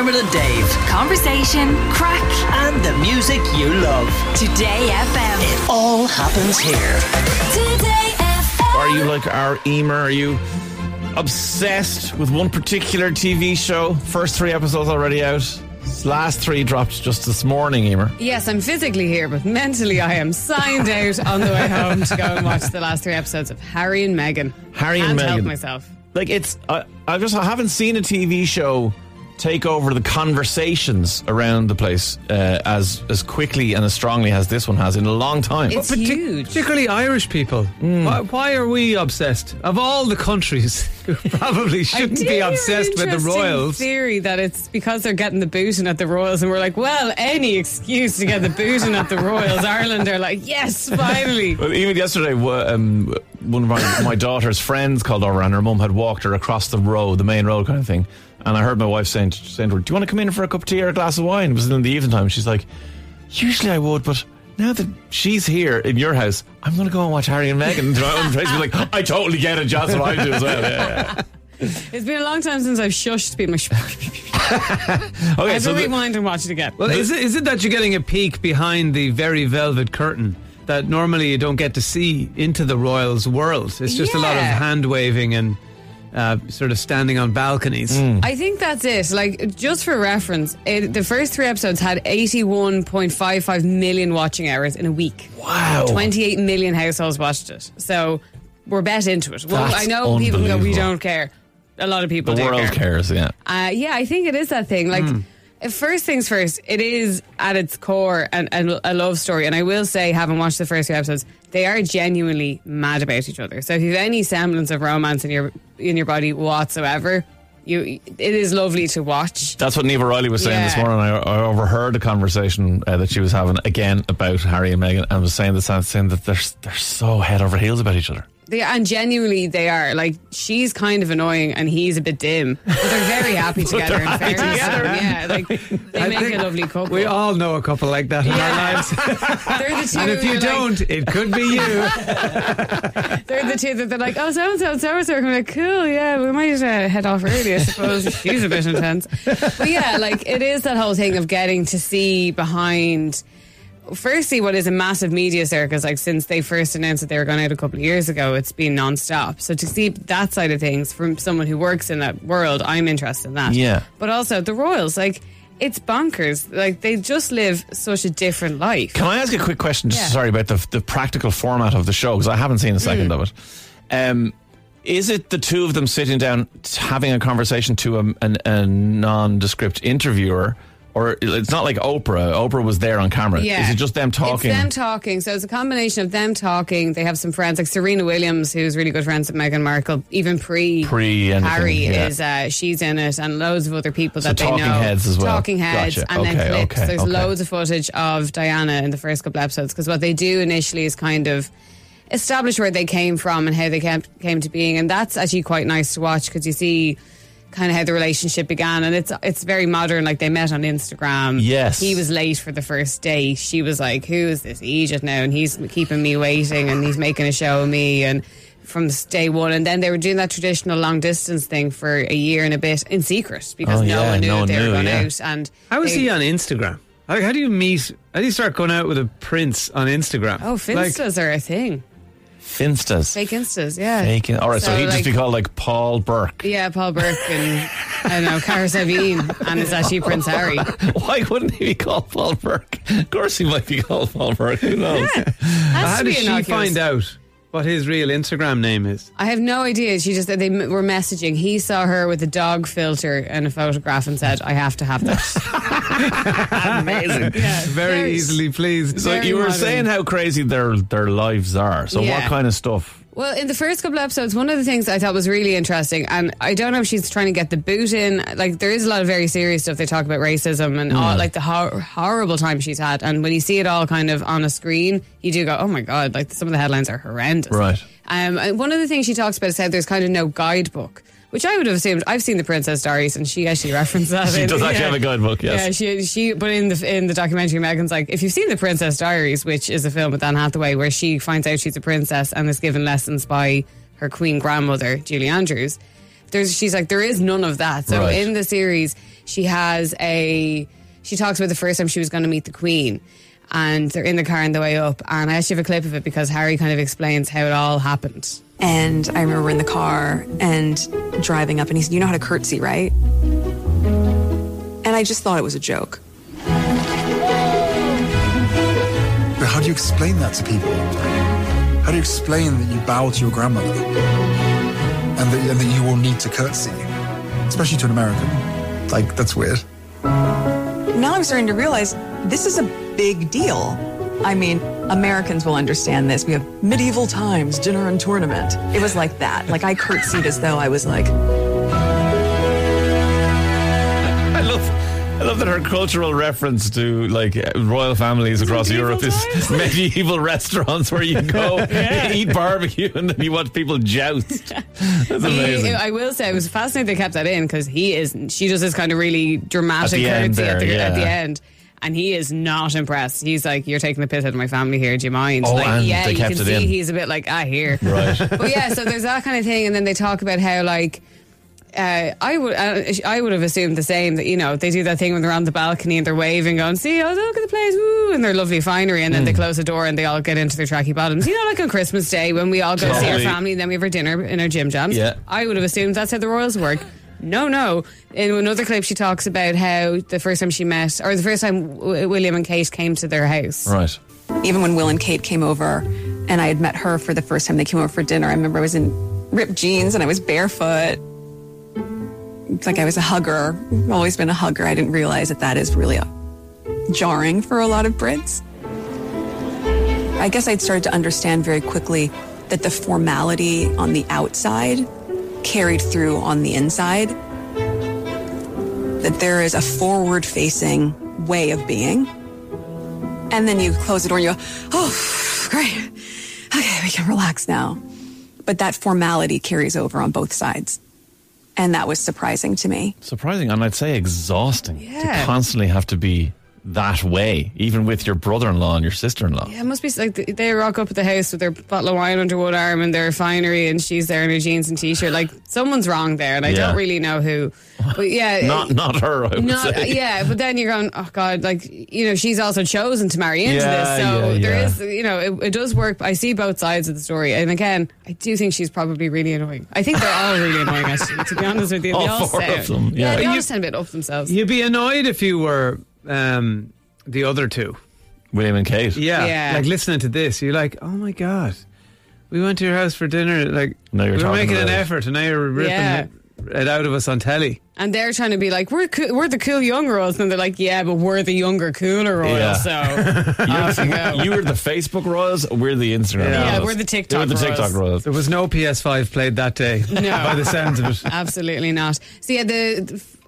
Dermot and Dave. Conversation, crack, And the music you love. Today FM. It all happens here. Today FM. Are you like our Emer? Are you obsessed with one particular TV show? First three episodes already out. Last three dropped just this morning, Emer. Yes, I'm physically here, but mentally I am signed out on the way home to go and watch the last three episodes of Harry and Meghan. Harry and Can't help myself. Like it's, I, I just I haven't seen a TV show take over the conversations around the place uh, as as quickly and as strongly as this one has in a long time. It's Partic- huge. Particularly Irish people. Hmm. Why, why are we obsessed? Of all the countries probably shouldn't be obsessed with the royals. Theory that it's because they're getting the booting at the royals, and we're like, well, any excuse to get the booting at the royals. Ireland are like, yes, finally. Well, even yesterday, um, one of my, my daughter's friends called over, and her mum had walked her across the road, the main road kind of thing. And I heard my wife saying, saying to her, "Do you want to come in for a cup of tea or a glass of wine?" It was in the evening time. She's like, "Usually I would, but now that she's here in your house, I'm going to go and watch Harry and Meghan." And my own Tracy was like, "I totally get it. That's what I do as well." Yeah, It's been a long time since I've shushed people. Like, yeah. Okay, I have so to the- rewind and watch it again. Well, is it, is it that you're getting a peek behind the very velvet curtain that normally you don't get to see into the royals' world? It's just a lot of hand waving and uh, sort of standing on balconies. I think that's it. Like, just for reference, it, the first three episodes had 81.55 million watching hours in a week. wow, 28 million households watched it. So we're bet into it. Well, That's I know people go, we don't care. A lot of people the do world care. cares. Yeah. Uh, yeah, I think it is that thing. Like, Hmm. First things first, it is at its core an, an, a love story. And I will say, having watched the first few episodes, they are genuinely mad about each other. So if you have any semblance of romance in your in your body whatsoever, you it is lovely to watch. That's what Neva Riley was saying this morning. I, I overheard a conversation uh, that she was having again about Harry and Meghan, and was saying the same thing that they're they're so head over heels about each other. They, and genuinely, they are. Like, she's kind of annoying and he's a bit dim. But they're very happy together. in happy fairness. together. Yeah, like, they I make a lovely couple. We all know a couple like that in our lives. the and if you you're like- don't, it could be you. They're the two that they're like, oh, so and so, so and so. I'm like, cool, yeah, we might uh, head off early, I suppose. She's a bit intense. But yeah, like, it is that whole thing of getting to see behind. Firstly, what is a massive media circus, like since they first announced that they were going out a couple of years ago, it's been non-stop. So to see that side of things from someone who works in that world, I'm interested in that. Yeah. But also the Royals, like, it's bonkers. Like, they just live such a different life. Can I ask a quick question? Just Yeah. sorry about the the practical format of the show because I haven't seen a second of it. Um, is it the two of them sitting down having a conversation to a, an, a nondescript interviewer, or it's not like Oprah? Oprah was there on camera. Yeah. Is it just them talking? It's them talking. So it's a combination of them talking. They have some friends like Serena Williams, who's really good friends with Meghan Markle, even pre Pre Harry yeah. is uh, she's in it, and loads of other people So that they talking know. heads as well. Talking heads, Gotcha. and then clips. okay, There's okay. loads of footage of Diana in the first couple episodes because what they do initially is kind of establish where they came from and how they came came to being, and that's actually quite nice to watch because you see. Kind of how the relationship began, and it's it's very modern. Like they met on Instagram. Yes. he was late for the first date. She was like, "Who is this Egypt now?" And he's keeping me waiting, and he's making a show of me, and from day one. And then they were doing that traditional long distance thing for a year and a bit in secret because Oh, no yeah, one knew no that one they knew, were going yeah. out. And How is they- he on Instagram? Like, how do you meet? How do you start going out with a prince on Instagram? Oh, Like, finstas are a thing. Finstas. Fake instas, yeah. Fake. All right, so, So, he'd just like- be called like Paul Burke. Yeah, Paul Burke and I don't know Cara Savine, and it's actually Prince Harry. Why wouldn't he be called Paul Burke? Of course, he might be called Paul Burke. Who knows? How did she find out what his real Instagram name is? I have no idea. She just they were messaging. He saw her with a dog filter and a photograph and said, "I have to have that." Amazing. yeah, Very easily pleased. So you were modern. saying how crazy their their lives are. So what kind of stuff? Well, in the first couple of episodes, one of the things I thought was really interesting, and I don't know if she's trying to get the boot in. Like, there is a lot of very serious stuff. They talk about racism and all, like the hor- horrible time she's had. And when you see it all kind of on a screen, you do go, "Oh my god!" Like some of the headlines are horrendous. Right. Um, and one of the things she talks about is how there's kind of no guidebook. Which I would have assumed. I've seen the Princess Diaries, and she actually referenced that. She in- does actually yeah. have a guidebook, yes. Yeah, she she. But in the in the documentary, Meghan's like, if you've seen the Princess Diaries, which is a film with Anne Hathaway, where she finds out she's a princess and is given lessons by her queen grandmother, Julie Andrews. There's, she's like, there is none of that. So Right. in the series, she has a. She talks about the first time she was going to meet the Queen, and they're in the car on the way up. And I actually have a clip of it because Harry kind of explains how it all happened. And I remember we're in the car and driving up, and he said, You know how to curtsy, right? And I just thought it was a joke. But how do you explain that to people? How do you explain that you bow to your grandmother and that, and that you will need to curtsy, especially to an American? Like, that's weird. Now I'm starting to realize this is a big deal. I mean, Americans will understand this. We have medieval times, dinner and tournament. It was like that. Like I curtsied as though I was like, I love. I love that her cultural reference to like royal families across medieval Europe is medieval restaurants where you go eat barbecue and then you watch people joust. That's amazing. He, I will say, it was fascinating they kept that in because he is. She does this kind of really dramatic At the curtsy at, the, there, at the end. And he is not impressed. He's like, "You're taking the piss out of my family here. Do you mind?" Oh, like, and yeah, they you kept can it see in. he's a bit like, "Ah, here." Right. but yeah, so there's that kind of thing, and then they talk about how like. Uh, I would uh, I would have assumed the same that you know they do that thing when they're on the balcony and they're waving going see oh look at the place woo and their lovely finery and then Hmm. they close the door and they all get into their tracky bottoms you know like on Christmas Day when we all go see our family and then we have our dinner in our gym jams Yeah. I would have assumed that's how the royals work no no in another clip she talks about how the first time she met or the first time w- William and Kate came to their house right. even when Will and Kate came over and I had met her for the first time they came over for dinner, I remember I was in ripped jeans and I was barefoot. It's like I was a hugger. I've always been a hugger. I didn't realize that that is really a jarring for a lot of Brits. I guess I'd started to understand very quickly that the formality on the outside carried through on the inside. That there is a forward facing way of being. And then you close the door and you go, oh, great. Okay, we can relax now. But that formality carries over on both sides. And that was surprising to me. Surprising, and I'd say exhausting Yeah. to constantly have to be that way, even with your brother-in-law and your sister-in-law. Yeah, it must be like they rock up at the house with their bottle of wine under one arm and their finery, and she's there in her jeans and t-shirt. Like someone's wrong there, and I Yeah. don't really know who. But yeah, Not, not her. I would not say. yeah. But then you're going, oh god, like you know, she's also chosen to marry into Yeah, this, so yeah, there yeah. is, you know, it, it does work. I see both sides of the story, and again, I do think she's probably really annoying. I think they're all really annoying. Actually, to be honest with you, All they all four sound, of them, yeah. yeah, they all You- sound a bit up themselves. You'd be annoyed if you were um, the other two. William and Kate. Yeah. Yeah. Like listening to this, you're like, oh my God. We went to your house for dinner. Like, Now you're we were talking making an about it. effort, and now you're ripping Yeah. it, it out of us on telly. And they're trying to be like, we're cool, we're the cool young royals, and they're like, yeah, but we're the younger, cooler royals. Yeah. So off you go. You were the Facebook royals, we're the Instagram Yeah, royals. we're the TikTok They were the royals. TikTok royals. There was no PS5 played that day. No. By the sounds of it. Absolutely not. So yeah, the,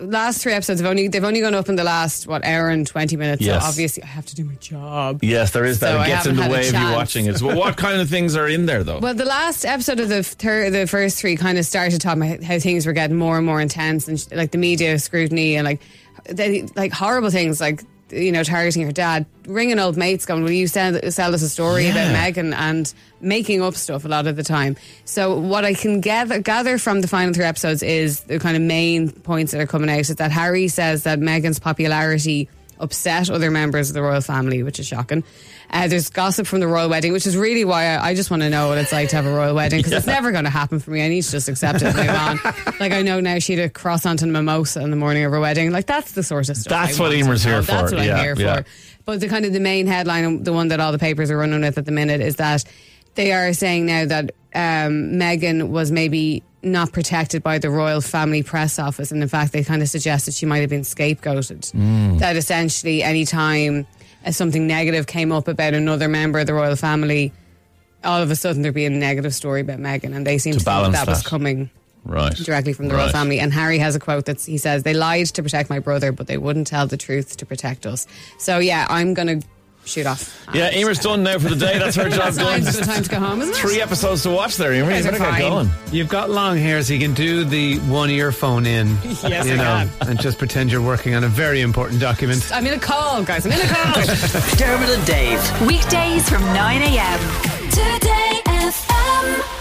the last three episodes have only they've only gone up in the last what hour and twenty minutes. Yes. So obviously, I have to do my job. Yes, there is that. So it gets in the way of you watching it. So what kind of things are in there, though? Well, the last episode of the thir- the first three kind of started talking about how things were getting more and more intense, and sh- like the media scrutiny and like they, like horrible things, like you know targeting her dad, ringing old mates, going, "Will you sell, sell us a story about Yeah. Meghan?" and making up stuff a lot of the time. So what I can gather gather from the final three episodes is the kind of main points that are coming out is that Harry says that Meghan's popularity upset other members of the royal family, which is shocking. Uh, there's gossip from the royal wedding, which is really why I, I just want to know what it's like to have a royal wedding because it's never going to happen for me. I need to just accept it and move on. Like I know now she'd a cross onto mimosa on the morning of her wedding. Like that's the sort of stuff. That's I what Emer's here That's what Yeah, I'm here yeah. for. But the kind of the main headline, the one that all the papers are running with at the minute, is that they are saying now that um, Meghan was maybe not protected by the royal family press office, and in fact, they kind of suggested she might have been scapegoated. Mm. That essentially, any time uh, something negative came up about another member of the royal family, all of a sudden there'd be a negative story about Meghan, and they seem To to, think that, that was coming right. directly from the royal family. And Harry has a quote that he says, "They lied to protect my brother, but they wouldn't tell the truth to protect us." So yeah, I'm gonna shoot off. Yeah, And, Emer's uh, done now for the day. That's her job It's done. time, it's time to go home, isn't it? Three episodes to watch there, Emer. You guys are better get fine. going. You've got long hair, so you can do the one earphone in. Yes, you I know, can. and just pretend you're working on a very important document. I'm in a call, guys. I'm in a call. Dermot and Dave. Weekdays from 9 a.m. Today FM.